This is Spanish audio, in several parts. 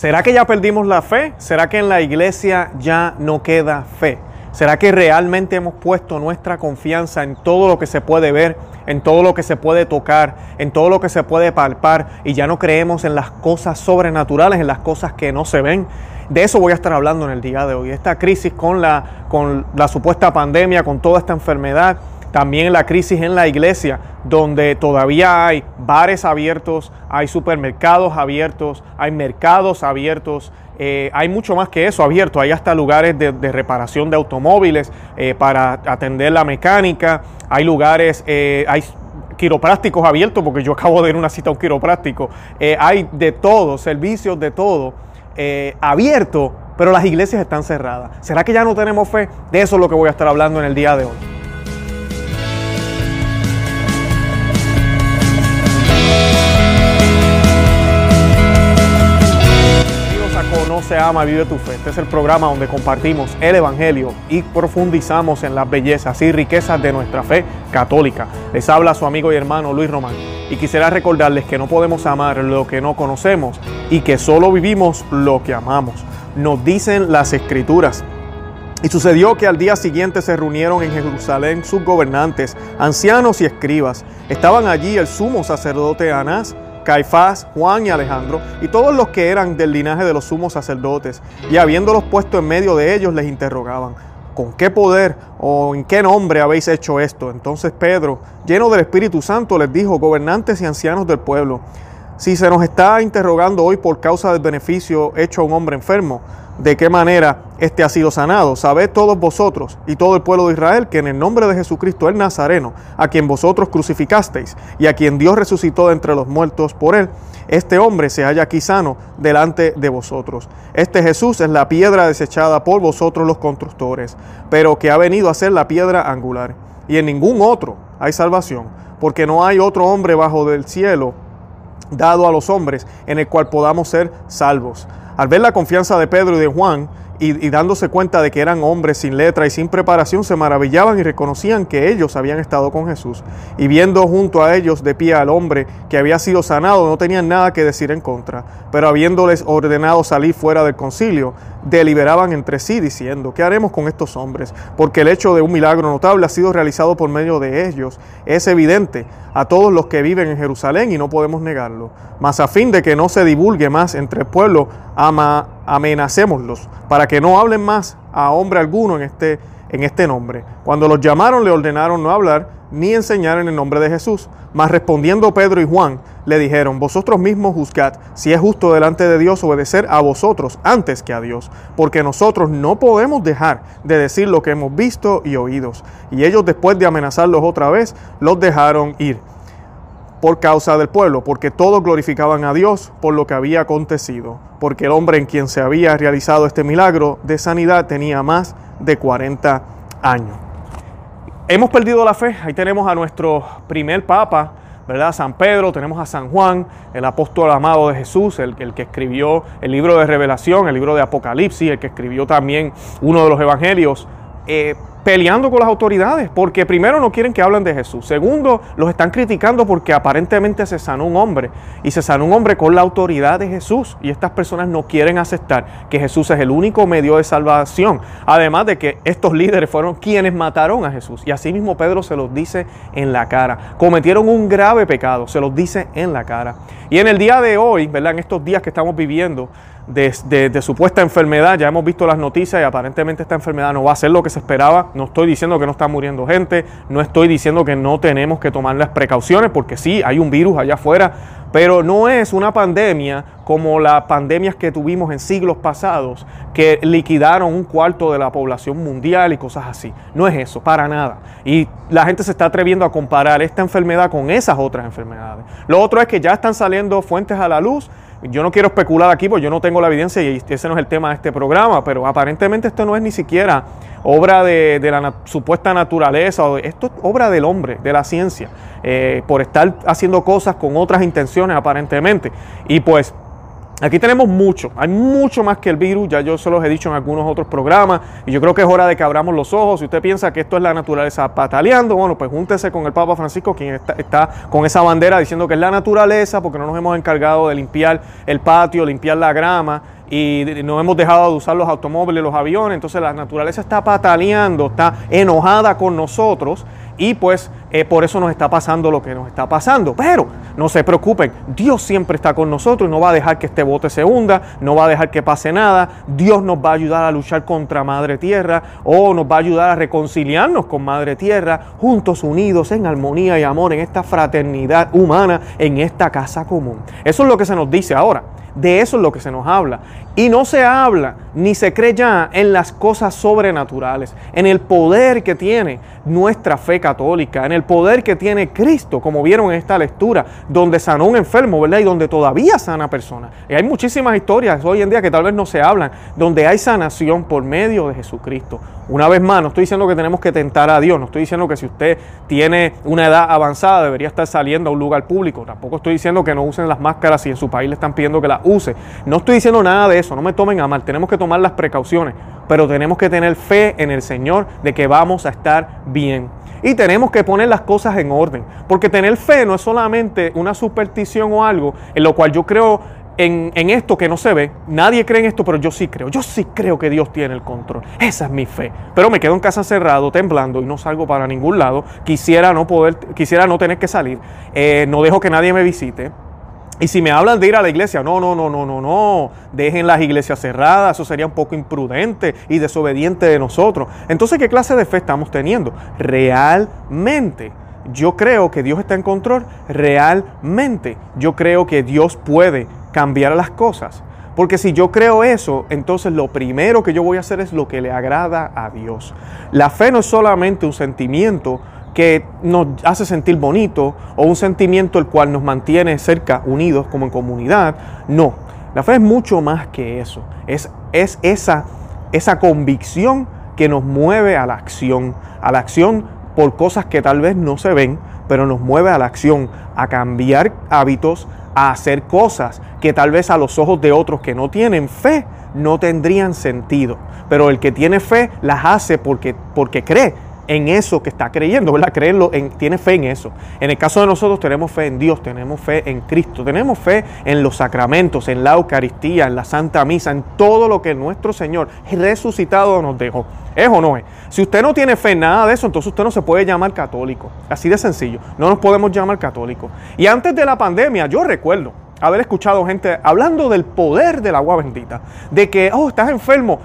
¿Será que ya perdimos la fe? ¿Será que en la iglesia ya no queda fe? ¿Será que realmente hemos puesto nuestra confianza en todo lo que se puede ver, en todo lo que se puede tocar, en todo lo que se puede palpar y ya no creemos en las cosas sobrenaturales, en las cosas que no se ven? De eso voy a estar hablando en el día de hoy. Esta crisis con la, con la supuesta pandemia, con toda esta enfermedad, también la crisis en la iglesia, donde todavía hay bares abiertos, hay supermercados abiertos, hay mercados abiertos, eh, hay mucho más que eso abierto, hay hasta lugares de, reparación de automóviles eh, para atender la mecánica, hay lugares, eh, hay quiroprácticos abiertos, porque yo acabo de ir una cita a un quiropráctico, hay de todo, servicios de todo abierto, pero las iglesias están cerradas. ¿Será que ya no tenemos fe? De eso es lo que voy a estar hablando en el día de hoy. Se ama, vive tu fe. Este es el programa donde compartimos el Evangelio y profundizamos en las bellezas y riquezas de nuestra fe católica. Les habla su amigo y hermano Luis Román. Y quisiera recordarles que no podemos amar lo que no conocemos y que solo vivimos lo que amamos. Nos dicen las escrituras. Y sucedió que al día siguiente se reunieron en Jerusalén sus gobernantes, ancianos y escribas. Estaban allí el sumo sacerdote Anás, Caifás, Juan y Alejandro, y todos los que eran del linaje de los sumos sacerdotes, y habiéndolos puesto en medio de ellos, les interrogaban, ¿con qué poder o en qué nombre habéis hecho esto? Entonces Pedro, lleno del Espíritu Santo, les dijo, gobernantes y ancianos del pueblo, si se nos está interrogando hoy por causa del beneficio hecho a un hombre enfermo, de qué manera éste ha sido sanado. Sabed todos vosotros y todo el pueblo de Israel que en el nombre de Jesucristo el Nazareno, a quien vosotros crucificasteis y a quien Dios resucitó de entre los muertos por él, este hombre se halla aquí sano delante de vosotros. Este Jesús es la piedra desechada por vosotros los constructores, pero que ha venido a ser la piedra angular. Y en ningún otro hay salvación, porque no hay otro hombre bajo del cielo dado a los hombres en el cual podamos ser salvos. Al ver la confianza de Pedro y de Juan, y, dándose cuenta de que eran hombres sin letra y sin preparación, se maravillaban y reconocían que ellos habían estado con Jesús. Y viendo junto a ellos de pie al hombre que había sido sanado, no tenían nada que decir en contra. Pero habiéndoles ordenado salir fuera del concilio, deliberaban entre sí diciendo, ¿qué haremos con estos hombres? Porque el hecho de un milagro notable ha sido realizado por medio de ellos. Es evidente a todos los que viven en Jerusalén y no podemos negarlo. Mas a fin de que no se divulgue más entre el pueblo, ama, amenacémoslos para que no hablen más a hombre alguno en este, en este nombre. Cuando los llamaron le ordenaron no hablar ni enseñar en el nombre de Jesús. Mas respondiendo Pedro y Juan, le dijeron, vosotros mismos juzgad si es justo delante de Dios obedecer a vosotros antes que a Dios, porque nosotros no podemos dejar de decir lo que hemos visto y oídos. Y ellos después de amenazarlos otra vez, los dejaron ir por causa del pueblo, porque todos glorificaban a Dios por lo que había acontecido, porque el hombre en quien se había realizado este milagro de sanidad tenía más de 40 años. Hemos perdido la fe, ahí tenemos a nuestro primer papa, ¿verdad? San Pedro, tenemos a San Juan, el apóstol amado de Jesús, el, que escribió el libro de Revelación, el libro de Apocalipsis, el que escribió también uno de los evangelios. Eh, peleando con las autoridades, porque primero no quieren que hablen de Jesús, segundo los están criticando porque aparentemente se sanó un hombre y se sanó un hombre con la autoridad de Jesús y estas personas no quieren aceptar que Jesús es el único medio de salvación, además de que estos líderes fueron quienes mataron a Jesús. Y así mismo Pedro se los dice en la cara, cometieron un grave pecado, se los dice en la cara. Y en el día de hoy, ¿verdad? En estos días que estamos viviendo, de, supuesta enfermedad. Ya hemos visto las noticias y aparentemente esta enfermedad no va a ser lo que se esperaba. No estoy diciendo que no está muriendo gente, no estoy diciendo que no tenemos que tomar las precauciones, porque sí, hay un virus allá afuera, pero no es una pandemia como las pandemias que tuvimos en siglos pasados, que liquidaron un cuarto de la población mundial y cosas así. No es eso, para nada. Y la gente se está atreviendo a comparar esta enfermedad con esas otras enfermedades. Lo otro es que ya están saliendo fuentes a la luz yo no quiero especular aquí porque yo no tengo la evidencia y ese no es el tema de este programa, pero aparentemente esto no es ni siquiera obra de, la supuesta naturaleza, esto es obra del hombre, de la ciencia, eh, por estar haciendo cosas con otras intenciones aparentemente. Y pues Aquí tenemos mucho, hay mucho más que el virus, ya yo se los he dicho en algunos otros programas y yo creo que es hora de que abramos los ojos. Si usted piensa que esto es la naturaleza pataleando, bueno, pues júntese con el Papa Francisco, quien está, está, con esa bandera diciendo que es la naturaleza, porque no nos hemos encargado de limpiar el patio, limpiar la grama y no hemos dejado de usar los automóviles, los aviones, entonces la naturaleza está pataleando, está enojada con nosotros y pues eh, por eso nos está pasando lo que nos está pasando. Pero no se preocupen, Dios siempre está con nosotros y no va a dejar que este bote se hunda, no va a dejar que pase nada. Dios nos va a ayudar a luchar contra Madre Tierra o nos va a ayudar a reconciliarnos con Madre Tierra, juntos, unidos, en armonía y amor, en esta fraternidad humana, en esta casa común. Eso es lo que se nos dice ahora. De eso es lo que se nos habla. Y no se habla ni se cree ya en las cosas sobrenaturales, en el poder que tiene nuestra fe católica, en el poder que tiene Cristo, como vieron en esta lectura, donde sanó un enfermo, ¿verdad? Y donde todavía sana personas. Y hay muchísimas historias hoy en día que tal vez no se hablan, donde hay sanación por medio de Jesucristo. Una vez más, no estoy diciendo que tenemos que tentar a Dios, no estoy diciendo que si usted tiene una edad avanzada debería estar saliendo a un lugar público, tampoco estoy diciendo que no usen las máscaras si en su país le están pidiendo que las use. No estoy diciendo nada de eso, no me tomen a mal, tenemos que tomar las precauciones, pero tenemos que tener fe en el Señor de que vamos a estar bien. Y tenemos que poner las cosas en orden, porque tener fe no es solamente una superstición o algo en lo cual yo creo en, esto que no se ve. Nadie cree en esto, pero yo sí creo. Yo sí creo que Dios tiene el control. Esa es mi fe. Pero me quedo en casa cerrado, temblando y no salgo para ningún lado. Quisiera no poder, quisiera no tener que salir. Eh, no dejo que nadie me visite. Y si me hablan de ir a la iglesia, no, no, no, no, no, no, dejen las iglesias cerradas, eso sería un poco imprudente y desobediente de nosotros. Entonces, ¿qué clase de fe estamos teniendo? Realmente, yo creo que Dios está en control, realmente, yo creo que Dios puede cambiar las cosas. Porque si yo creo eso, entonces lo primero que yo voy a hacer es lo que le agrada a Dios. La fe no es solamente un sentimiento, que nos hace sentir bonito o un sentimiento el cual nos mantiene cerca, unidos como en comunidad. No, la fe es mucho más que eso. Es, es esa, esa convicción que nos mueve a la acción, a la acción por cosas que tal vez no se ven, pero nos mueve a la acción, a cambiar hábitos, a hacer cosas que tal vez a los ojos de otros que no tienen fe no tendrían sentido. Pero el que tiene fe las hace porque, porque cree en eso que está creyendo, ¿verdad? Creerlo, en, tiene fe en eso. En el caso de nosotros tenemos fe en Dios, tenemos fe en Cristo, tenemos fe en los sacramentos, en la Eucaristía, en la Santa Misa, en todo lo que nuestro Señor resucitado nos dejó. ¿Es o no es? Si usted no tiene fe en nada de eso, entonces usted no se puede llamar católico. Así de sencillo. No nos podemos llamar católicos. Y antes de la pandemia, yo recuerdo haber escuchado gente hablando del poder del agua bendita. De que, oh, estás enfermo,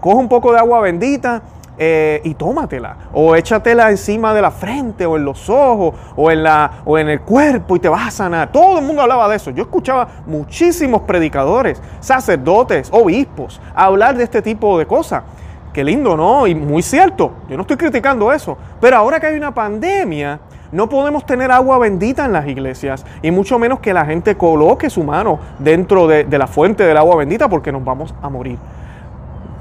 coge un poco de agua bendita eh, y tómatela. O échatela encima de la frente, o en los ojos, o en, la, o en el cuerpo y te vas a sanar. Todo el mundo hablaba de eso. Yo escuchaba muchísimos predicadores, sacerdotes, obispos, hablar de este tipo de cosas. Qué lindo, ¿no? Y muy cierto. Yo no estoy criticando eso. Pero ahora que hay una pandemia, no podemos tener agua bendita en las iglesias y mucho menos que la gente coloque su mano dentro de, de, la fuente del agua bendita porque nos vamos a morir.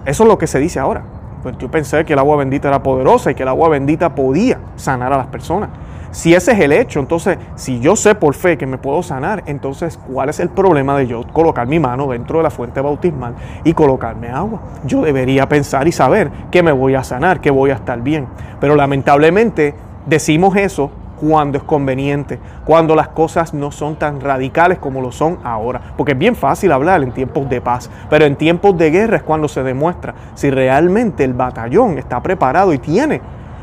Eso es lo que se dice ahora. Pues yo pensé que el agua bendita era poderosa y que el agua bendita podía sanar a las personas. Si ese es el hecho, entonces, si yo sé por fe que me puedo sanar, entonces, ¿cuál es el problema de yo colocar mi mano dentro de la fuente bautismal y colocarme agua? Yo debería pensar y saber que me voy a sanar, que voy a estar bien. Pero lamentablemente decimos eso cuando es conveniente, cuando las cosas no son tan radicales como lo son ahora. Porque es bien fácil hablar en tiempos de paz, pero en tiempos de guerra es cuando se demuestra si realmente el batallón está preparado y tiene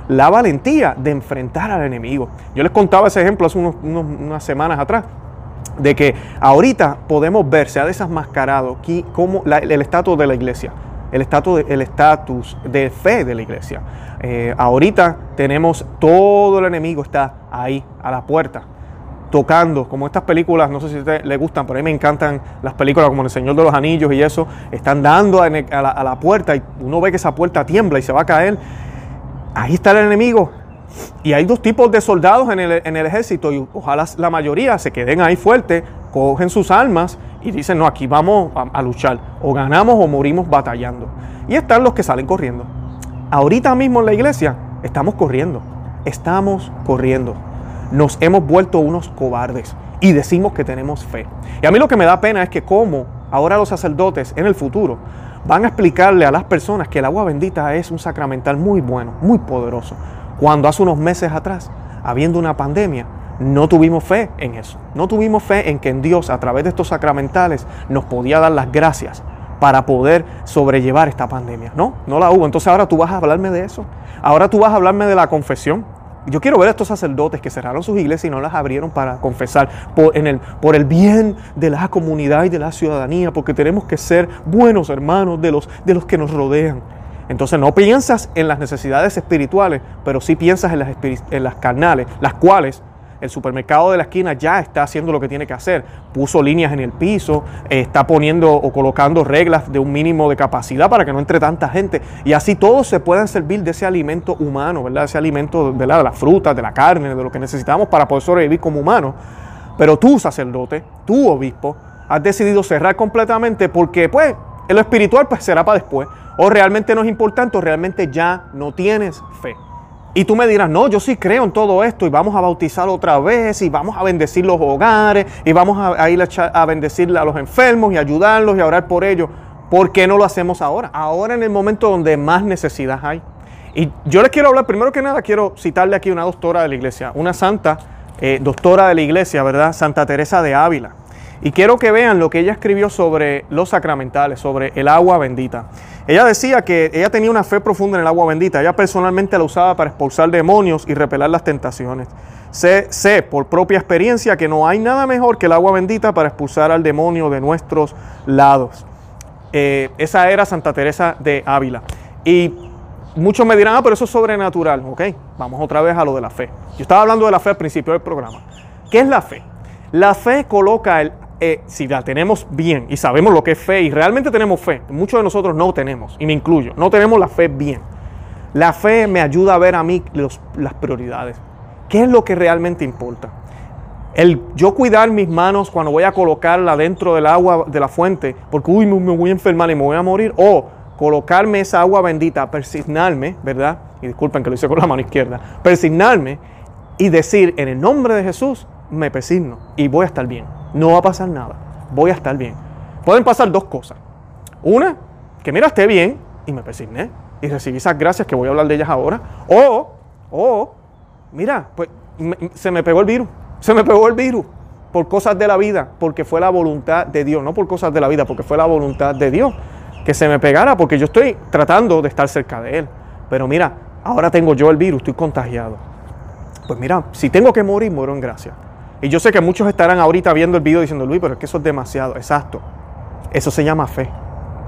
la valentía de enfrentar al enemigo. Yo les contaba ese ejemplo hace unas semanas atrás de que ahorita podemos ver, se ha desmascarado aquí como el estatus de la iglesia, el estatus el estatus de fe de la iglesia. Eh, ahorita tenemos todo el enemigo está ahí a la puerta tocando, como estas películas, no sé si usted le gustan, pero a mí me encantan las películas como El Señor de los Anillos y eso, están dando a la, a la puerta y uno ve que esa puerta tiembla y se va a caer. Ahí está el enemigo. Y hay dos tipos de soldados en el, ejército y ojalá la mayoría se queden ahí fuertes, cogen sus armas y dicen, no, aquí vamos a luchar, o ganamos o morimos batallando. Y están los que salen corriendo. Ahorita mismo en la iglesia estamos corriendo, estamos corriendo. Nos hemos vuelto unos cobardes y decimos que tenemos fe. Y a mí lo que me da pena es que como ahora los sacerdotes en el futuro van a explicarle a las personas que el agua bendita es un sacramental muy bueno, muy poderoso. Cuando hace unos meses atrás, habiendo una pandemia, no tuvimos fe en eso. No tuvimos fe en que en Dios, a través de estos sacramentales, nos podía dar las gracias para poder sobrellevar esta pandemia. No, no la hubo. Entonces ahora tú vas a hablarme de eso. Ahora tú vas a hablarme de la confesión. Yo quiero ver a estos sacerdotes que cerraron sus iglesias y no las abrieron para confesar por, en el, por el bien de la comunidad y de la ciudadanía, porque tenemos que ser buenos hermanos de los, de los que nos rodean. Entonces no piensas en las necesidades espirituales, pero sí piensas en las, en las carnales, las cuales el supermercado de la esquina ya está haciendo lo que tiene que hacer. Puso líneas en el piso, está poniendo o colocando reglas de un mínimo de capacidad para que no entre tanta gente. Y así todos se puedan servir de ese alimento humano, ¿verdad? Ese alimento de la, de frutas, de la carne, de lo que necesitamos para poder sobrevivir como humanos. Pero tú, sacerdote, tú, obispo, has decidido cerrar completamente porque, pues, en lo espiritual pues, será para después. O realmente no es importante o realmente ya no tienes fe. Y tú me dirás, no, yo sí creo en todo esto y vamos a bautizar otra vez y vamos a bendecir los hogares y vamos a, ir a, bendecir a los enfermos y ayudarlos y a orar por ellos. ¿Por qué no lo hacemos ahora? Ahora en el momento donde más necesidad hay. Y yo les quiero hablar, primero que nada, quiero citarle aquí una doctora de la iglesia, una santa eh, doctora de la iglesia, ¿verdad? Santa Teresa de Ávila. Y quiero que vean lo que ella escribió sobre los sacramentales, sobre el agua bendita. Ella decía que ella tenía una fe profunda en el agua bendita. Ella personalmente la usaba para expulsar demonios y repeler las tentaciones. Sé, sé, por propia experiencia que no hay nada mejor que el agua bendita para expulsar al demonio de nuestros lados. Eh, esa era Santa Teresa de Ávila. Y muchos me dirán, ah, pero eso es sobrenatural. Ok, vamos otra vez a lo de la fe. Yo estaba hablando de la fe al principio del programa. ¿Qué es la fe? La fe coloca el eh, si la tenemos bien y sabemos lo que es fe y realmente tenemos fe, muchos de nosotros no tenemos, y me incluyo, no tenemos la fe bien. La fe me ayuda a ver a mí las prioridades. ¿Qué es lo que realmente importa? El yo cuidar mis manos cuando voy a colocarla dentro del agua de la fuente, porque uy, me, voy a enfermar y me voy a morir, o colocarme esa agua bendita, persignarme, ¿verdad? Y disculpen que lo hice con la mano izquierda, persignarme y decir en el nombre de Jesús, me persigno y voy a estar bien no va a pasar nada, voy a estar bien. Pueden pasar dos cosas. Una, que mira, esté bien y me persigné y recibí esas gracias que voy a hablar de ellas ahora. O, o, mira, pues se me pegó el virus, se me pegó el virus por cosas de la vida, porque fue la voluntad de Dios, no por cosas de la vida, porque fue la voluntad de Dios que se me pegara, porque yo estoy tratando de estar cerca de Él. Pero mira, ahora tengo yo el virus, estoy contagiado. Pues mira, si tengo que morir, muero en gracia. Y yo sé que muchos estarán ahorita viendo el video diciendo, Luis, pero es que eso es demasiado. Exacto. Eso se llama fe.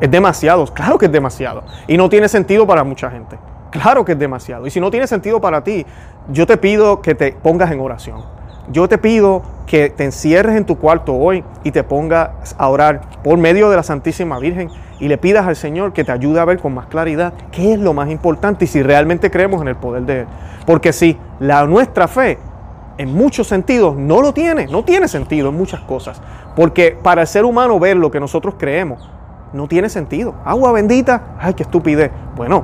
Es demasiado. Claro que es demasiado. Y no tiene sentido para mucha gente. Claro que es demasiado. Y si no tiene sentido para ti, yo te pido que te pongas en oración. Yo te pido que te encierres en tu cuarto hoy y te pongas a orar por medio de la Santísima Virgen y le pidas al Señor que te ayude a ver con más claridad qué es lo más importante y si realmente creemos en el poder de Él. Porque si la nuestra fe en muchos sentidos no lo tiene, no tiene sentido en muchas cosas. Porque para el ser humano ver lo que nosotros creemos no tiene sentido. Agua bendita, ay, qué estupidez. Bueno,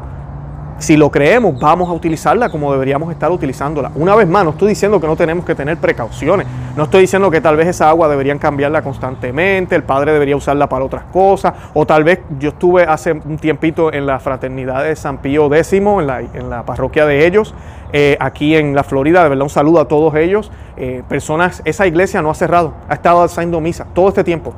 si lo creemos, vamos a utilizarla como deberíamos estar utilizándola. Una vez más, no estoy diciendo que no tenemos que tener precauciones. No estoy diciendo que tal vez esa agua deberían cambiarla constantemente, el padre debería usarla para otras cosas. O tal vez yo estuve hace un tiempito en la fraternidad de San Pío X, en la, en la parroquia de ellos, eh, aquí en la Florida. De verdad, un saludo a todos ellos. Eh, personas, esa iglesia no ha cerrado, ha estado haciendo misa todo este tiempo.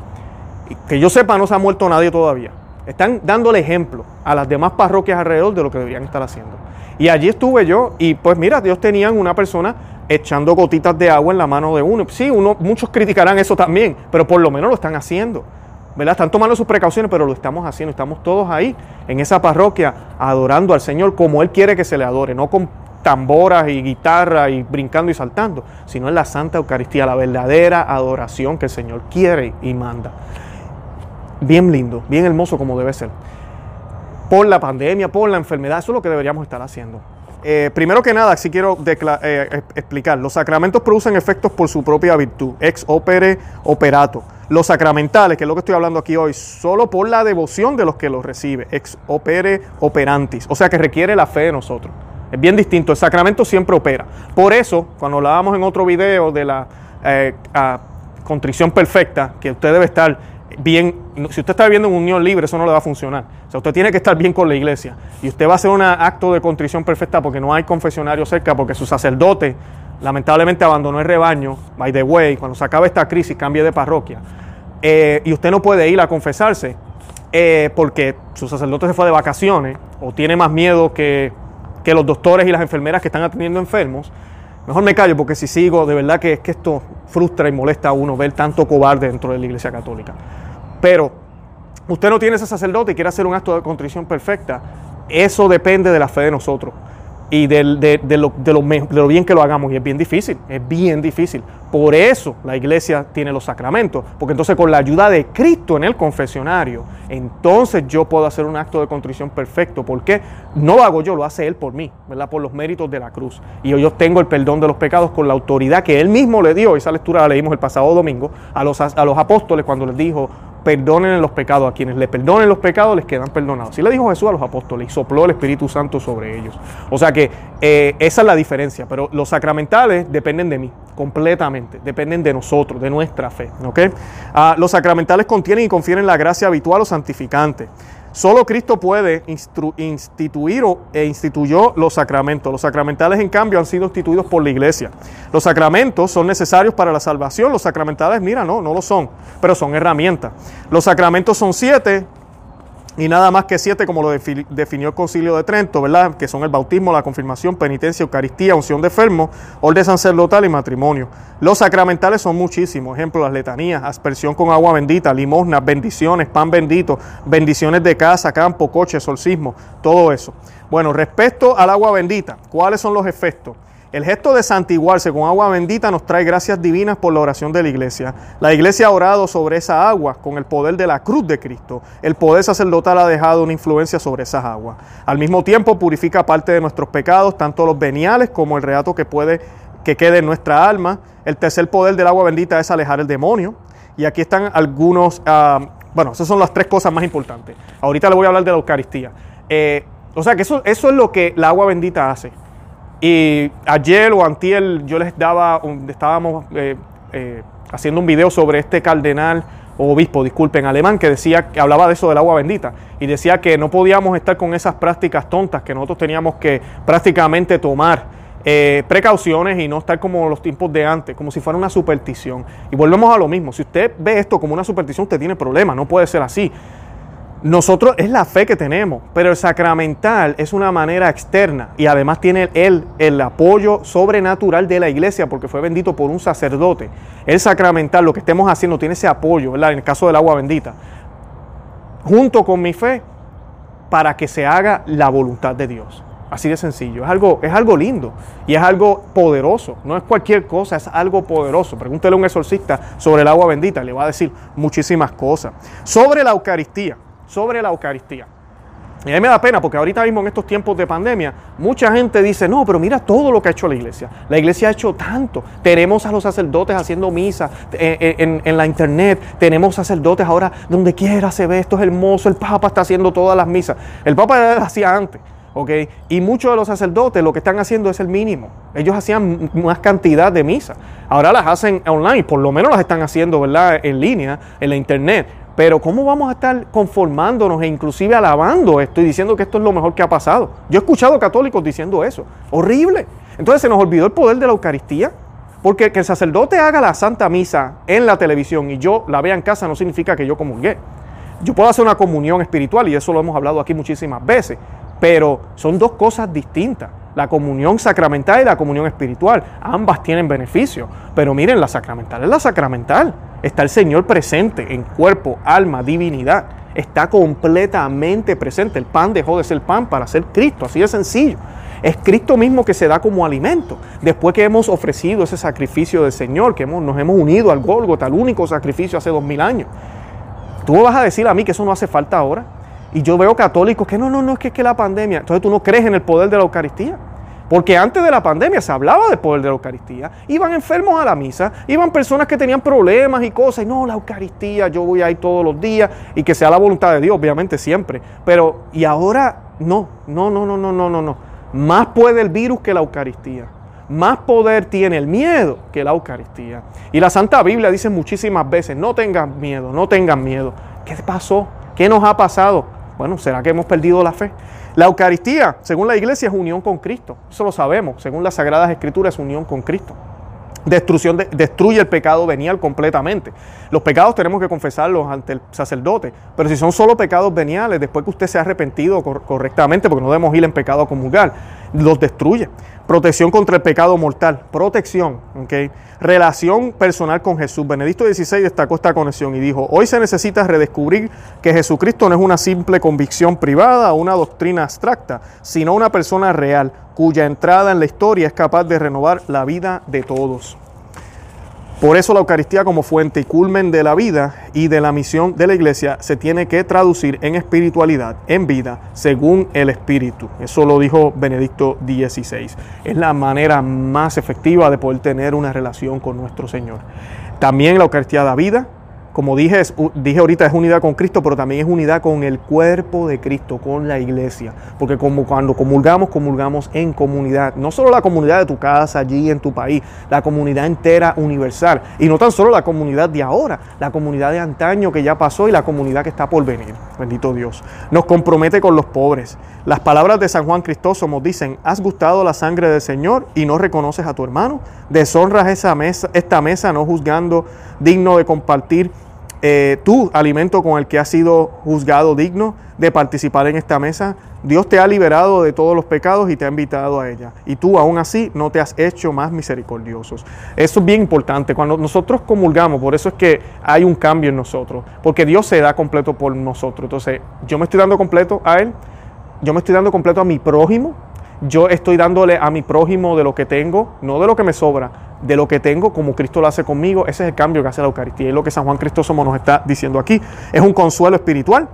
Que yo sepa, no se ha muerto nadie todavía. Están dándole ejemplo a las demás parroquias alrededor de lo que deberían estar haciendo. Y allí estuve yo y pues mira, Dios tenían una persona echando gotitas de agua en la mano de uno. Sí, uno, muchos criticarán eso también, pero por lo menos lo están haciendo. ¿verdad? Están tomando sus precauciones, pero lo estamos haciendo. Estamos todos ahí en esa parroquia adorando al Señor como Él quiere que se le adore, no con tamboras y guitarra y brincando y saltando, sino en la Santa Eucaristía, la verdadera adoración que el Señor quiere y manda bien lindo, bien hermoso como debe ser. Por la pandemia, por la enfermedad, eso es lo que deberíamos estar haciendo. Eh, primero que nada, si quiero eh, explicar, los sacramentos producen efectos por su propia virtud, ex opere operato. Los sacramentales, que es lo que estoy hablando aquí hoy, solo por la devoción de los que los reciben, ex opere operantis, o sea que requiere la fe de nosotros. Es bien distinto, el sacramento siempre opera. Por eso, cuando hablábamos en otro video de la eh, contrición perfecta, que usted debe estar bien, si usted está viviendo en unión libre, eso no le va a funcionar. O sea, usted tiene que estar bien con la iglesia. Y usted va a hacer un acto de contrición perfecta porque no hay confesionario cerca, porque su sacerdote lamentablemente abandonó el rebaño, by the way, cuando se acabe esta crisis cambie de parroquia. Eh, y usted no puede ir a confesarse eh, porque su sacerdote se fue de vacaciones o tiene más miedo que, que los doctores y las enfermeras que están atendiendo enfermos. Mejor me callo porque si sigo, de verdad que es que esto frustra y molesta a uno ver tanto cobarde dentro de la iglesia católica. Pero usted no tiene ese sacerdote y quiere hacer un acto de contrición perfecta. Eso depende de la fe de nosotros y de, lo, de, lo, bien que lo hagamos. Y es bien difícil, es bien difícil. Por eso la iglesia tiene los sacramentos, porque entonces con la ayuda de Cristo en el confesionario, entonces yo puedo hacer un acto de contrición perfecto. porque No lo hago yo, lo hace Él por mí, ¿verdad? Por los méritos de la cruz. Y yo tengo el perdón de los pecados con la autoridad que Él mismo le dio. Esa lectura la leímos el pasado domingo a los, a los apóstoles cuando les dijo, perdonen los pecados. A quienes le perdonen los pecados les quedan perdonados. Así le dijo Jesús a los apóstoles y sopló el Espíritu Santo sobre ellos. O sea que eh, esa es la diferencia. Pero los sacramentales dependen de mí, completamente. Dependen de nosotros, de nuestra fe. ¿okay? Ah, los sacramentales contienen y confieren la gracia habitual o santificante. Solo Cristo puede instituir e instituyó los sacramentos. Los sacramentales, en cambio, han sido instituidos por la iglesia. Los sacramentos son necesarios para la salvación. Los sacramentales, mira, no, no lo son, pero son herramientas. Los sacramentos son siete, y nada más que siete, como lo definió el Concilio de Trento, ¿verdad? Que son el bautismo, la confirmación, penitencia, Eucaristía, unción de enfermo, orden sacerdotal y matrimonio. Los sacramentales son muchísimos, ejemplo, las letanías, aspersión con agua bendita, limosnas, bendiciones, pan bendito, bendiciones de casa, campo, coche, solcismo, todo eso. Bueno, respecto al agua bendita, ¿cuáles son los efectos? El gesto de santiguarse con agua bendita nos trae gracias divinas por la oración de la iglesia. La iglesia ha orado sobre esa agua con el poder de la cruz de Cristo. El poder sacerdotal ha dejado una influencia sobre esas aguas. Al mismo tiempo purifica parte de nuestros pecados, tanto los veniales como el reato que puede que quede en nuestra alma. El tercer poder del agua bendita es alejar el demonio. Y aquí están algunos, ah, bueno, esas son las tres cosas más importantes. Ahorita le voy a hablar de la Eucaristía. Eh, o sea que eso, eso es lo que la agua bendita hace. Y ayer o antier yo les daba, estábamos eh, eh, haciendo un video sobre este cardenal o obispo, disculpen, alemán, que decía que hablaba de eso del agua bendita y decía que no podíamos estar con esas prácticas tontas, que nosotros teníamos que prácticamente tomar eh, precauciones y no estar como los tiempos de antes, como si fuera una superstición. Y volvemos a lo mismo, si usted ve esto como una superstición, usted tiene problemas, no puede ser así. Nosotros es la fe que tenemos, pero el sacramental es una manera externa y además tiene él el apoyo sobrenatural de la iglesia porque fue bendito por un sacerdote. El sacramental, lo que estemos haciendo, tiene ese apoyo, ¿verdad? En el caso del agua bendita, junto con mi fe, para que se haga la voluntad de Dios. Así de sencillo. Es algo, es algo lindo y es algo poderoso. No es cualquier cosa, es algo poderoso. Pregúntele a un exorcista sobre el agua bendita, le va a decir muchísimas cosas. Sobre la Eucaristía sobre la Eucaristía. Y a mí me da pena porque ahorita mismo en estos tiempos de pandemia, mucha gente dice, no, pero mira todo lo que ha hecho la iglesia. La iglesia ha hecho tanto. Tenemos a los sacerdotes haciendo misa eh, eh, en, la internet. Tenemos sacerdotes ahora donde quiera se ve, esto es hermoso. El Papa está haciendo todas las misas. El Papa lo hacía antes. ¿ok? Y muchos de los sacerdotes lo que están haciendo es el mínimo. Ellos hacían más cantidad de misas. Ahora las hacen online, por lo menos las están haciendo, ¿verdad? En línea, en la internet. Pero ¿cómo vamos a estar conformándonos e inclusive alabando esto y diciendo que esto es lo mejor que ha pasado? Yo he escuchado católicos diciendo eso. Horrible. Entonces se nos olvidó el poder de la Eucaristía. Porque que el sacerdote haga la Santa Misa en la televisión y yo la vea en casa no significa que yo comulgué. Yo puedo hacer una comunión espiritual y eso lo hemos hablado aquí muchísimas veces, pero son dos cosas distintas. La comunión sacramental y la comunión espiritual. Ambas tienen beneficio. Pero miren, la sacramental es la sacramental. Está el Señor presente en cuerpo, alma, divinidad. Está completamente presente. El pan dejó de ser pan para ser Cristo. Así de sencillo. Es Cristo mismo que se da como alimento. Después que hemos ofrecido ese sacrificio del Señor, que nos hemos unido al Gólgota, al único sacrificio hace dos mil años. Tú vas a decir a mí que eso no hace falta ahora. Y yo veo católicos que no, no, no, es que es que la pandemia. Entonces tú no crees en el poder de la Eucaristía. Porque antes de la pandemia se hablaba del poder de la Eucaristía. Iban enfermos a la misa, iban personas que tenían problemas y cosas. Y no, la Eucaristía, yo voy ahí todos los días y que sea la voluntad de Dios, obviamente siempre. Pero, y ahora no, no, no, no, no, no, no, no. Más puede el virus que la Eucaristía. más poder tiene el miedo que la Eucaristía. Y la Santa Biblia dice muchísimas veces, no tengan miedo, no tengan miedo. ¿Qué pasó? ¿Qué nos ha pasado? Bueno, ¿será que hemos perdido la fe? La Eucaristía, según la iglesia, es unión con Cristo. Eso lo sabemos. Según las Sagradas Escrituras, es unión con Cristo. Destrucción destruye el pecado venial completamente. Los pecados tenemos que confesarlos ante el sacerdote, pero si son solo pecados veniales, después que usted se ha arrepentido correctamente, porque no debemos ir en pecado a comulgar, los destruye. Protección contra el pecado mortal, protección, ¿okay? relación personal con Jesús. Benedicto XVI destacó esta conexión y dijo, hoy se necesita redescubrir que Jesucristo no es una simple convicción privada o una doctrina abstracta, sino una persona real, cuya entrada en la historia es capaz de renovar la vida de todos. Por eso la Eucaristía como fuente y culmen de la vida y de la misión de la iglesia se tiene que traducir en espiritualidad, en vida, según el Espíritu. Eso lo dijo Benedicto XVI. Es la manera más efectiva de poder tener una relación con nuestro Señor. También la Eucaristía da vida, como dije, dije ahorita, es unidad con Cristo, pero también es unidad con el cuerpo de Cristo, con la iglesia. Porque como cuando comulgamos, comulgamos en comunidad. No solo la comunidad de tu casa, allí en tu país, la comunidad entera universal. Y no tan solo la comunidad de ahora, la comunidad de antaño que ya pasó y la comunidad que está por venir. Bendito Dios. Nos compromete con los pobres. Las palabras de San Juan Cristóstomo dicen, has gustado la sangre del Señor y no reconoces a tu hermano. Deshonras esa mesa, esta mesa no juzgando digno de compartir eh, tu alimento con el que has sido juzgado digno de participar en esta mesa. Dios te ha liberado de todos los pecados y te ha invitado a ella. Y tú aún así no te has hecho más misericordiosos. Eso es bien importante. Cuando nosotros comulgamos, por eso es que hay un cambio en nosotros. Porque Dios se da completo por nosotros. Entonces, yo me estoy dando completo a Él. Yo me estoy dando completo a mi prójimo. Yo estoy dándole a mi prójimo de lo que tengo, no de lo que me sobra, de lo que tengo como Cristo lo hace conmigo. Ese es el cambio que hace la Eucaristía. Es lo que San Juan Cristóstomo nos está diciendo aquí. Es un consuelo espiritual,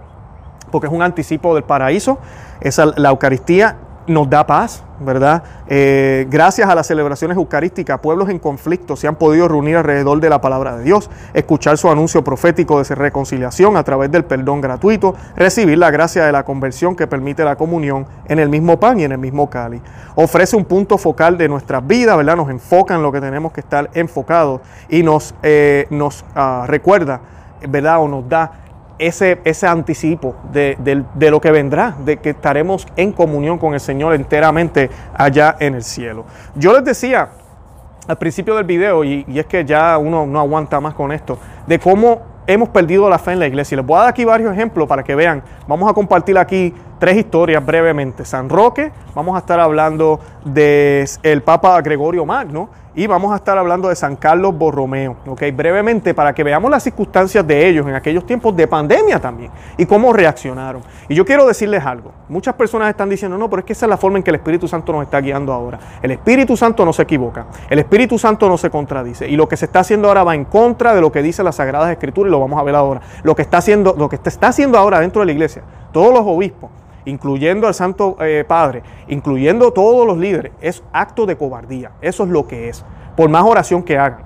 porque es un anticipo del paraíso. Esa, la Eucaristía nos da paz, ¿verdad? Eh, gracias a las celebraciones eucarísticas, pueblos en conflicto se han podido reunir alrededor de la palabra de Dios, escuchar su anuncio profético de reconciliación a través del perdón gratuito, recibir la gracia de la conversión que permite la comunión en el mismo pan y en el mismo cáliz. Ofrece un punto focal de nuestras vidas, ¿verdad? Nos enfoca en lo que tenemos que estar enfocados y nos, eh, nos ah, recuerda, ¿verdad? O nos da ese, ese anticipo de, lo que vendrá, de que estaremos en comunión con el Señor enteramente allá en el cielo. Yo les decía al principio del video, y, y es que ya uno no aguanta más con esto, de cómo hemos perdido la fe en la iglesia. Les voy a dar aquí varios ejemplos para que vean. Vamos a compartir aquí tres historias brevemente. San Roque, vamos a estar hablando del el Papa Gregorio Magno y vamos a estar hablando de San Carlos Borromeo, ¿ok? Brevemente para que veamos las circunstancias de ellos en aquellos tiempos de pandemia también y cómo reaccionaron. Y yo quiero decirles algo. Muchas personas están diciendo, no, pero es que esa es la forma en que el Espíritu Santo nos está guiando ahora. El Espíritu Santo no se equivoca, el Espíritu Santo no se contradice y lo que se está haciendo ahora va en contra de lo que dice las Sagradas Escrituras y lo vamos a ver ahora. Lo que está haciendo, lo que está haciendo ahora dentro de la iglesia, todos los obispos, incluyendo al Santo eh, Padre, incluyendo todos los líderes, es acto de cobardía. Eso es lo que es. Por más oración que hagan.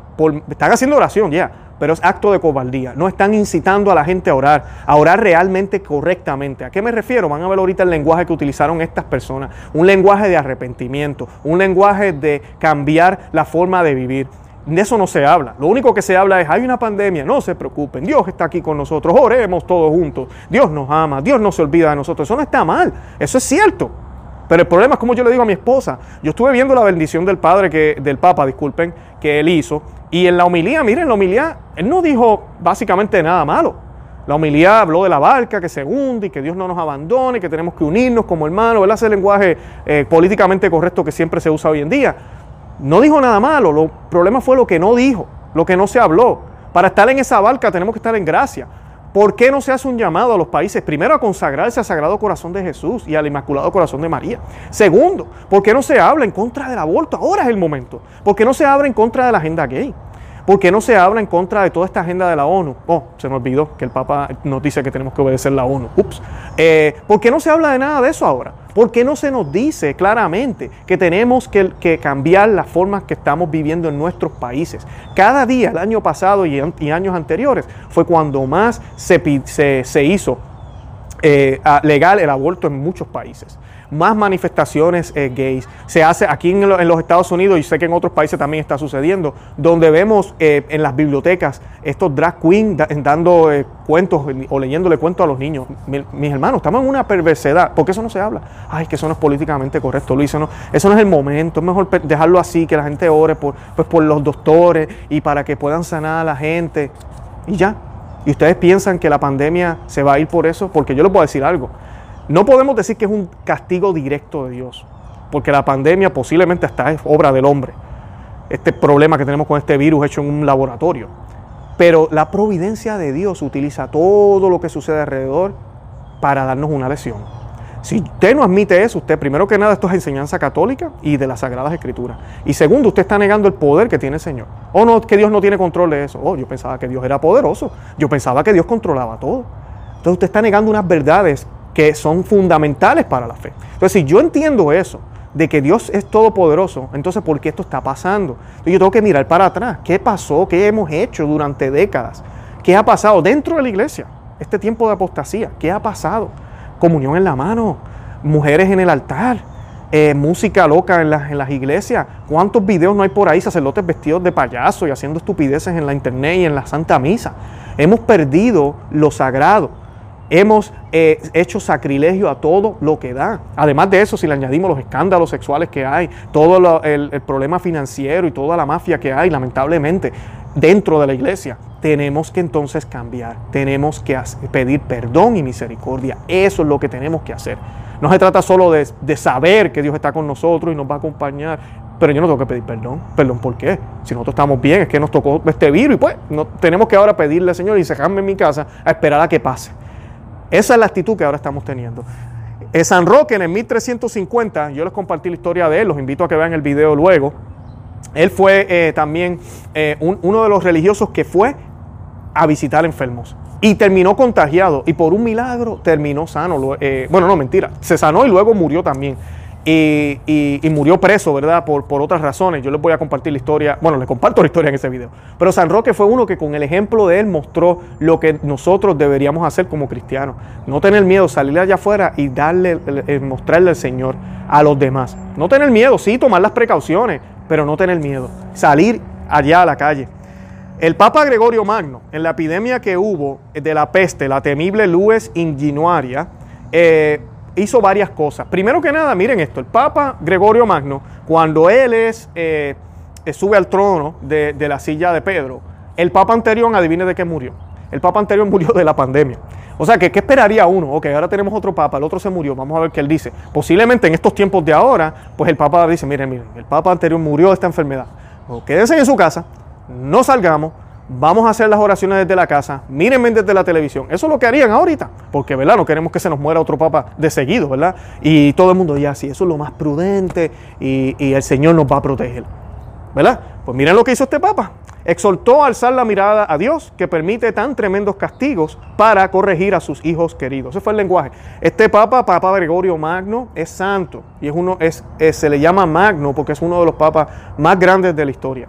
están haciendo oración ya, pero es acto de cobardía. No están incitando a la gente a orar, a orar realmente correctamente. ¿A qué me refiero? Van a ver ahorita el lenguaje que utilizaron estas personas. Un lenguaje de arrepentimiento, un lenguaje de cambiar la forma de vivir. De eso no se habla. Lo único que se habla es, hay una pandemia, no se preocupen, Dios está aquí con nosotros, oremos todos juntos, Dios nos ama, Dios no se olvida de nosotros. Eso no está mal, eso es cierto. Pero el problema es como yo le digo a mi esposa, yo estuve viendo la bendición del Padre, que, del Papa, disculpen, que él hizo, y en la homilía, miren, en la homilía, él no dijo básicamente nada malo. La homilía habló de la barca que se hunde y que Dios no nos abandone, que tenemos que unirnos como hermanos, ¿verdad? Ese lenguaje eh, políticamente correcto que siempre se usa hoy en día. No dijo nada malo, el problema fue lo que no dijo, lo que no se habló. Para estar en esa barca tenemos que estar en gracia. ¿Por qué no se hace un llamado a los países? Primero, a consagrarse al Sagrado Corazón de Jesús y al Inmaculado Corazón de María. Segundo, ¿por qué no se habla en contra del aborto? Ahora es el momento. ¿Por qué no se habla en contra de la agenda gay? ¿Por qué no se habla en contra de toda esta agenda de la ONU? Oh, se me olvidó que el Papa nos dice que tenemos que obedecer la ONU. Ups. Eh, ¿Por qué no se habla de nada de eso ahora? ¿Por qué no se nos dice claramente que tenemos que, cambiar las formas que estamos viviendo en nuestros países? Cada día, el año pasado y, años anteriores, fue cuando más se, hizo eh, legal el aborto en muchos países más manifestaciones eh, gays. Se hace aquí en, los Estados Unidos y sé que en otros países también está sucediendo, donde vemos eh, en las bibliotecas estos drag queens dando eh, cuentos o leyéndole cuentos a los niños. mis hermanos, estamos en una perversidad. ¿Por qué eso no se habla? Ay, que eso no es políticamente correcto, Luis. Eso no, eso no es el momento. Es mejor dejarlo así, que la gente ore por, pues, por los doctores y para que puedan sanar a la gente. Y ya. ¿Y ustedes piensan que la pandemia se va a ir por eso? Porque yo les puedo decir algo. No podemos decir que es un castigo directo de Dios, porque la pandemia posiblemente hasta es obra del hombre. Este problema que tenemos con este virus hecho en un laboratorio. Pero la providencia de Dios utiliza todo lo que sucede alrededor para darnos una lección. Si usted no admite eso, usted primero que nada esto es enseñanza católica y de las Sagradas Escrituras. Y segundo, usted está negando el poder que tiene el Señor. O no, que Dios no tiene control de eso. Oh, yo pensaba que Dios era poderoso. Yo pensaba que Dios controlaba todo. Entonces usted está negando unas verdades que son fundamentales para la fe. Entonces, si yo entiendo eso, de que Dios es todopoderoso, entonces ¿por qué esto está pasando? Entonces, yo tengo que mirar para atrás. ¿Qué pasó? ¿Qué hemos hecho durante décadas? ¿Qué ha pasado dentro de la iglesia? Este tiempo de apostasía, ¿qué ha pasado? Comunión en la mano, mujeres en el altar, eh, música loca en, en, las iglesias. ¿Cuántos videos no hay por ahí? Sacerdotes vestidos de payaso y haciendo estupideces en la internet y en la Santa Misa. Hemos perdido lo sagrado. Hemos eh, hecho sacrilegio a todo lo que da. Además de eso, si le añadimos los escándalos sexuales que hay, todo el, problema financiero y toda la mafia que hay, lamentablemente, dentro de la iglesia, tenemos que entonces cambiar. Tenemos que pedir perdón y misericordia. Eso es lo que tenemos que hacer. No se trata solo de, saber que Dios está con nosotros y nos va a acompañar, pero yo no tengo que pedir perdón. Perdón, ¿por qué? Si nosotros estamos bien, es que nos tocó este virus y pues no, tenemos que ahora pedirle, Señor, y dejarme en mi casa a esperar a que pase. Esa es la actitud que ahora estamos teniendo. San Roque en el 1350, yo les compartí la historia de él, los invito a que vean el video luego. Él fue eh, también eh, uno de los religiosos que fue a visitar enfermos y terminó contagiado y por un milagro terminó sano. Eh, bueno, no, mentira, se sanó y luego murió también y, murió preso, ¿verdad? Por, por otras razones. Yo les voy a compartir la historia, bueno, les comparto la historia en ese video. Pero San Roque fue uno que con el ejemplo de él mostró lo que nosotros deberíamos hacer como cristianos. No tener miedo, salir allá afuera y darle, mostrarle al Señor a los demás. No tener miedo, sí, tomar las precauciones, pero no tener miedo. Salir allá a la calle. El Papa Gregorio Magno, en la epidemia que hubo de la peste, la temible Lues ingenuaria, eh, hizo varias cosas. Primero que nada, miren esto, el Papa Gregorio Magno, cuando él es, eh, sube al trono de, la silla de Pedro, el Papa anterior, adivine de qué murió. El Papa anterior murió de la pandemia. O sea, ¿qué esperaría uno? Ok, ahora tenemos otro Papa, el otro se murió, vamos a ver qué él dice. Posiblemente en estos tiempos de ahora, pues el Papa dice, miren, miren, el Papa anterior murió de esta enfermedad. quédense en su casa, no salgamos, vamos a hacer las oraciones desde la casa, mírenme desde la televisión. Eso es lo que harían ahorita, porque ¿verdad? no queremos que se nos muera otro papa de seguido, ¿verdad? Y todo el mundo ya, sí, eso es lo más prudente y, el Señor nos va a proteger, ¿verdad? Pues miren lo que hizo este papa. Exhortó a alzar la mirada a Dios que permite tan tremendos castigos para corregir a sus hijos queridos. Ese fue el lenguaje. Este papa, Papa Gregorio Magno, es santo y es uno, es, se le llama Magno porque es uno de los papas más grandes de la historia.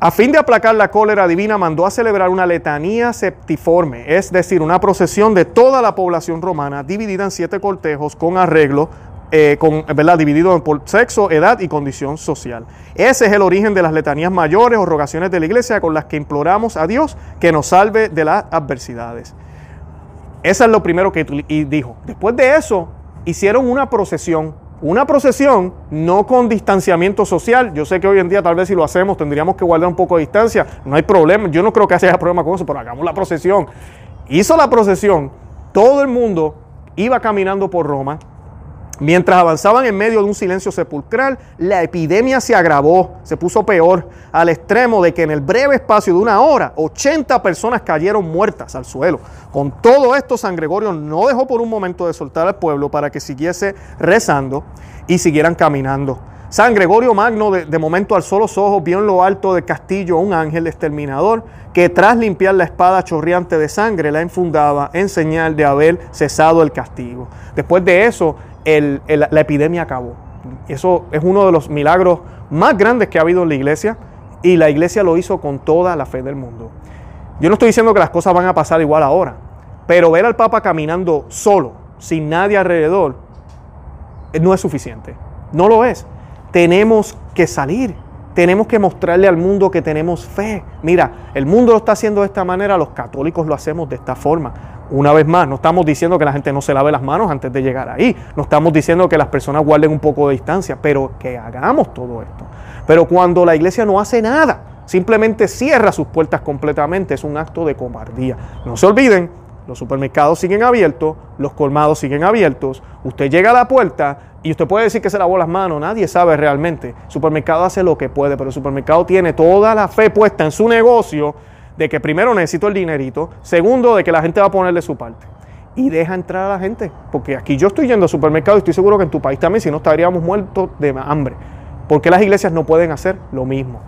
A fin de aplacar la cólera divina, mandó a celebrar una letanía septiforme, es decir, una procesión de toda la población romana, dividida en siete cortejos con arreglo, eh, con, ¿verdad? dividido por sexo, edad y condición social. Ese es el origen de las letanías mayores o rogaciones de la iglesia con las que imploramos a Dios que nos salve de las adversidades. Eso es lo primero que dijo. Después de eso, hicieron una procesión una procesión no con distanciamiento social. Yo sé que hoy en día tal vez si lo hacemos tendríamos que guardar un poco de distancia. No hay problema. Yo no creo que haya problema con eso, pero hagamos la procesión. Hizo la procesión. Todo el mundo iba caminando por Roma. Mientras avanzaban en medio de un silencio sepulcral, la epidemia se agravó, se puso peor, al extremo de que en el breve espacio de una hora, 80 personas cayeron muertas al suelo. Con todo esto, San Gregorio no dejó por un momento de soltar al pueblo para que siguiese rezando y siguieran caminando. San Gregorio Magno de, momento alzó los ojos, vio en lo alto del castillo un ángel exterminador que tras limpiar la espada chorreante de sangre la enfundaba en señal de haber cesado el castigo. Después de eso, la epidemia acabó. Eso es uno de los milagros más grandes que ha habido en la iglesia y la iglesia lo hizo con toda la fe del mundo. Yo no estoy diciendo que las cosas van a pasar igual ahora, Pero ver al Papa caminando solo, sin nadie alrededor, eh, no es suficiente. No lo es. Tenemos que salir. Tenemos que mostrarle al mundo que tenemos fe. Mira, el mundo lo está haciendo de esta manera, los católicos lo hacemos de esta forma. Una vez más, no estamos diciendo que la gente no se lave las manos antes de llegar ahí. No estamos diciendo que las personas guarden un poco de distancia, pero que hagamos todo esto. Pero cuando la iglesia no hace nada, simplemente cierra sus puertas completamente, es un acto de cobardía. No se olviden, los supermercados siguen abiertos, los colmados siguen abiertos, usted llega a la puerta y usted puede decir que se lavó las manos, nadie sabe realmente. El supermercado hace lo que puede, pero el supermercado tiene toda la fe puesta en su negocio de que primero necesito el dinerito, segundo de que la gente va a ponerle su parte. Y deja entrar a la gente, porque aquí yo estoy yendo al supermercado y estoy seguro que en tu país también, si no estaríamos muertos de hambre. porque las iglesias no pueden hacer lo mismo?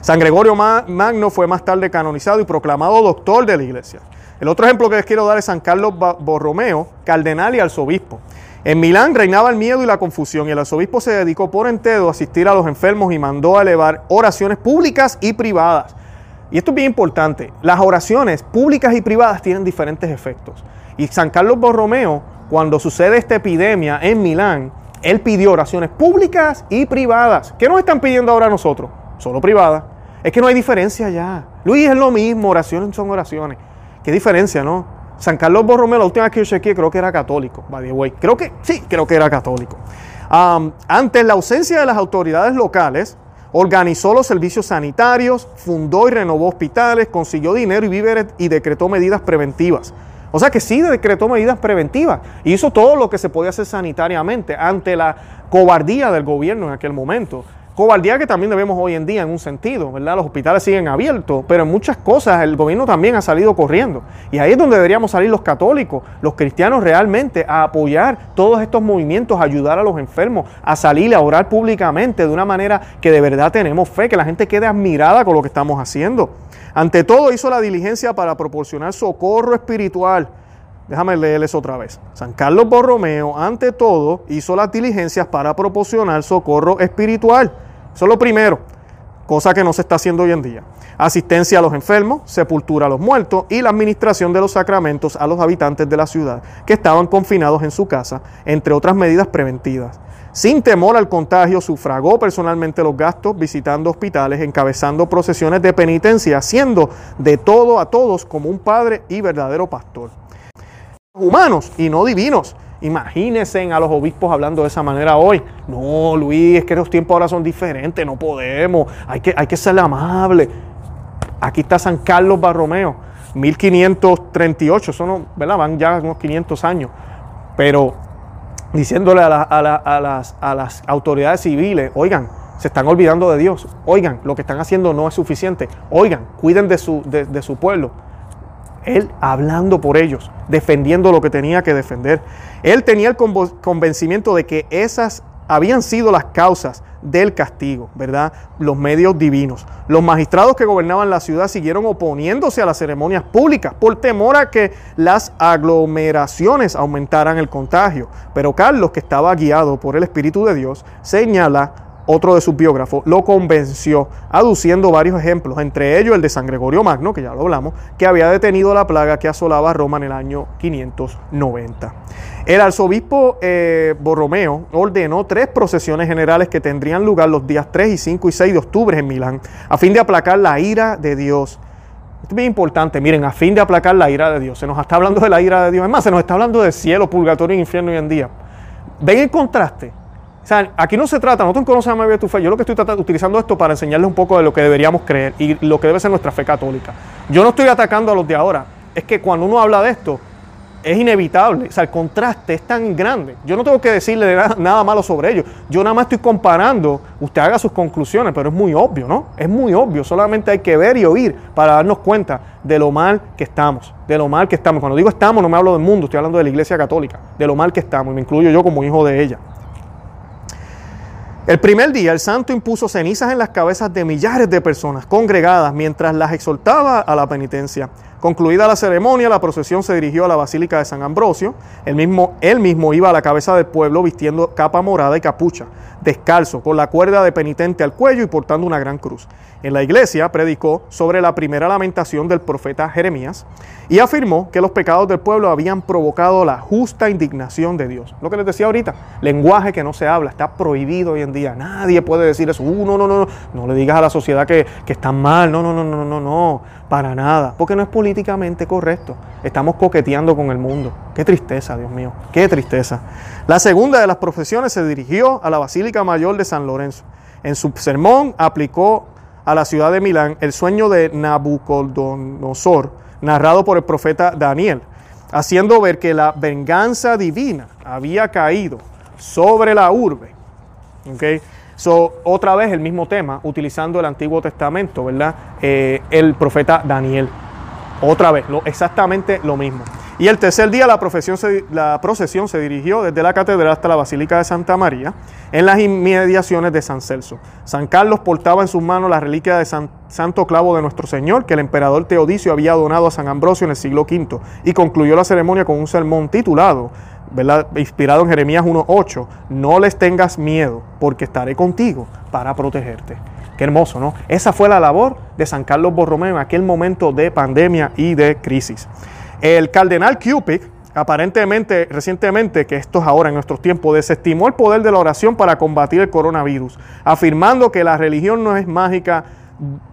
San Gregorio Magno fue más tarde canonizado y proclamado doctor de la iglesia. El otro ejemplo que les quiero dar es San Carlos Borromeo, cardenal y arzobispo. En Milán reinaba el miedo y la confusión y el arzobispo se dedicó por entero a asistir a los enfermos y mandó a elevar oraciones públicas y privadas. Y esto es bien importante. Las oraciones públicas y privadas tienen diferentes efectos. Y San Carlos Borromeo, cuando sucede esta epidemia en Milán, él pidió oraciones públicas y privadas. ¿Qué nos están pidiendo ahora nosotros? Solo privadas. Es que no hay diferencia ya. Luis es lo mismo, oraciones son oraciones. ¿Qué diferencia, no? San Carlos Borromeo, la última vez que yo chequeé, creo que era católico, by. Creo que sí, creo que era católico. ante la ausencia de las autoridades locales, organizó los servicios sanitarios, fundó y renovó hospitales, consiguió dinero y víveres y decretó medidas preventivas. O sea que sí decretó medidas preventivas y hizo todo lo que se podía hacer sanitariamente ante la cobardía del gobierno en aquel momento. Cobardía que también debemos hoy en día en un sentido, ¿verdad? Los hospitales siguen abiertos, pero en muchas cosas el gobierno también ha salido corriendo. Y ahí es donde deberíamos salir los católicos, los cristianos realmente a apoyar todos estos movimientos, a ayudar a los enfermos, a salir a orar públicamente de una manera que de verdad tenemos fe, que la gente quede admirada con lo que estamos haciendo. Ante todo hizo la diligencia para proporcionar socorro espiritual. Déjame leerles otra vez. San Carlos Borromeo, ante todo, hizo las diligencias para proporcionar socorro espiritual eso es lo primero, cosa que no se está haciendo hoy en día. Asistencia a los enfermos, sepultura a los muertos y la administración de los sacramentos a los habitantes de la ciudad que estaban confinados en su casa, entre otras medidas preventivas. Sin temor al contagio, sufragó personalmente los gastos visitando hospitales, encabezando procesiones de penitencia, haciendo de todo a todos como un padre y verdadero pastor. Humanos y no divinos, Imagínense a los obispos hablando de esa manera hoy. No, Luis, es que los tiempos ahora son diferentes, no podemos, hay que, hay que ser amable. Aquí está San Carlos Barromeo, 1538, eso no, van ya unos 500 años, pero diciéndole a, las, a las autoridades civiles, oigan, se están olvidando de Dios, oigan, lo que están haciendo no es suficiente, oigan, cuiden de su, de su pueblo. Él hablando por ellos, defendiendo lo que tenía que defender. Él tenía el convencimiento de que esas habían sido las causas del castigo, ¿verdad? Los medios divinos. Los magistrados que gobernaban la ciudad siguieron oponiéndose a las ceremonias públicas por temor a que las aglomeraciones aumentaran el contagio. Pero Carlos, que estaba guiado por el Espíritu de Dios, señala otro de sus biógrafos, lo convenció, aduciendo varios ejemplos, entre ellos el de San Gregorio Magno, que ya lo hablamos, que había detenido la plaga que asolaba Roma en el año 590. El arzobispo eh, Borromeo ordenó tres procesiones generales que tendrían lugar los días 3 y 5 y 6 de octubre en Milán, a fin de aplacar la ira de Dios. Esto es bien importante, miren, a fin de aplacar la ira de Dios. Se nos está hablando de la ira de Dios. Es más, se nos está hablando de cielo, purgatorio e infierno hoy en día. Ven el contraste. O sea, aquí no se trata, nosotros conocemos a tu fe. Yo lo que estoy tratando, utilizando esto para enseñarles un poco de lo que deberíamos creer y lo que debe ser nuestra fe católica. Yo no estoy atacando a los de ahora. Es que cuando uno habla de esto, es inevitable. O sea, el contraste es tan grande. Yo no tengo que decirle nada, malo sobre ellos. Yo nada más estoy comparando. Usted haga sus conclusiones, pero es muy obvio, ¿no? Es muy obvio. Solamente hay que ver y oír para darnos cuenta de lo mal que estamos. De lo mal que estamos. Cuando digo estamos, no me hablo del mundo, estoy hablando de la iglesia católica. De lo mal que estamos. Y me incluyo yo como hijo de ella. El primer día el santo impuso cenizas en las cabezas de millares de personas congregadas mientras las exhortaba a la penitencia. Concluida la ceremonia, la procesión se dirigió a la Basílica de San Ambrosio. El mismo, él mismo iba a la cabeza del pueblo vistiendo capa morada y capucha, descalzo, con la cuerda de penitente al cuello y portando una gran cruz. En la iglesia predicó sobre la primera lamentación del profeta Jeremías y afirmó que los pecados del pueblo habían provocado la justa indignación de Dios. Lo que les decía ahorita, lenguaje que no se habla, está prohibido hoy en día. Nadie puede decir eso. Uh, no, no, no, no. No le digas a la sociedad que, que están mal. No, no, no, no, no, no. Para nada. Porque no es políticamente correcto. Estamos coqueteando con el mundo. Qué tristeza, Dios mío. Qué tristeza. La segunda de las profesiones se dirigió a la Basílica Mayor de San Lorenzo. En su sermón aplicó a la ciudad de Milán el sueño de Nabucodonosor, narrado por el profeta Daniel, haciendo ver que la venganza divina había caído sobre la urbe. Okay. Otra vez el mismo tema, utilizando el Antiguo Testamento, ¿verdad? Eh, el profeta Daniel. Otra vez, lo, exactamente lo mismo. Y el tercer día la, la, procesión se dirigió desde la catedral hasta la Basílica de Santa María, en las inmediaciones de San Celso. San Carlos portaba en sus manos la reliquia de San, Santo Clavo de nuestro Señor, que el emperador Teodicio había donado a San Ambrosio en el siglo V, y concluyó la ceremonia con un sermón titulado, inspirado en Jeremías 1.8, no les tengas miedo, porque estaré contigo para protegerte. Qué hermoso, ¿no? Esa fue la labor de San Carlos Borromeo en aquel momento de pandemia y de crisis. El cardenal Cupid, aparentemente, recientemente, que esto es ahora en nuestros tiempos, desestimó el poder de la oración para combatir el coronavirus, afirmando que la religión no es mágica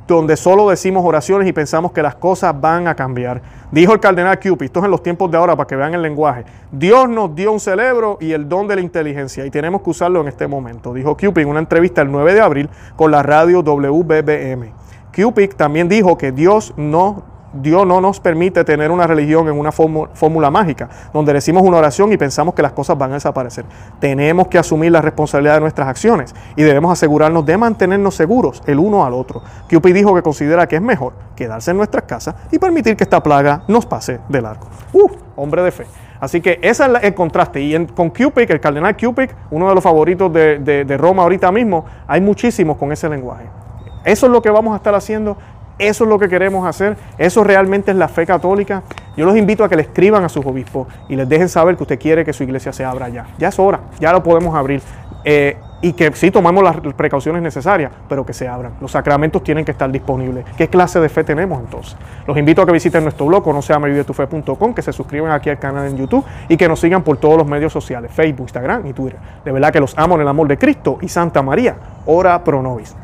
donde solo decimos oraciones y pensamos que las cosas van a cambiar. Dijo el cardenal Cupid, esto es en los tiempos de ahora para que vean el lenguaje, Dios nos dio un cerebro y el don de la inteligencia y tenemos que usarlo en este momento, dijo Cupid en una entrevista el 9 de abril con la radio WBBM. Cupid también dijo que Dios no Dios no nos permite tener una religión en una fórmula mágica, donde decimos una oración y pensamos que las cosas van a desaparecer. Tenemos que asumir la responsabilidad de nuestras acciones y debemos asegurarnos de mantenernos seguros el uno al otro. Cupid dijo que considera que es mejor quedarse en nuestras casas y permitir que esta plaga nos pase de largo. ¡Uh! Hombre de fe. Así que ese es el contraste. Y con Cupid, el cardenal Cupid, uno de los favoritos de, de Roma ahorita mismo, hay muchísimos con ese lenguaje. Eso es lo que vamos a estar haciendo eso es lo que queremos hacer. Eso realmente es la fe católica. Yo los invito a que le escriban a sus obispos y les dejen saber que usted quiere que su iglesia se abra ya. Ya es hora, ya lo podemos abrir. Eh, y que sí tomamos las precauciones necesarias, pero que se abran. Los sacramentos tienen que estar disponibles. ¿Qué clase de fe tenemos entonces? Los invito a que visiten nuestro blog, no sea que se suscriban aquí al canal en YouTube y que nos sigan por todos los medios sociales, Facebook, Instagram y Twitter. De verdad que los amo en el amor de Cristo y Santa María, ora pro nobis.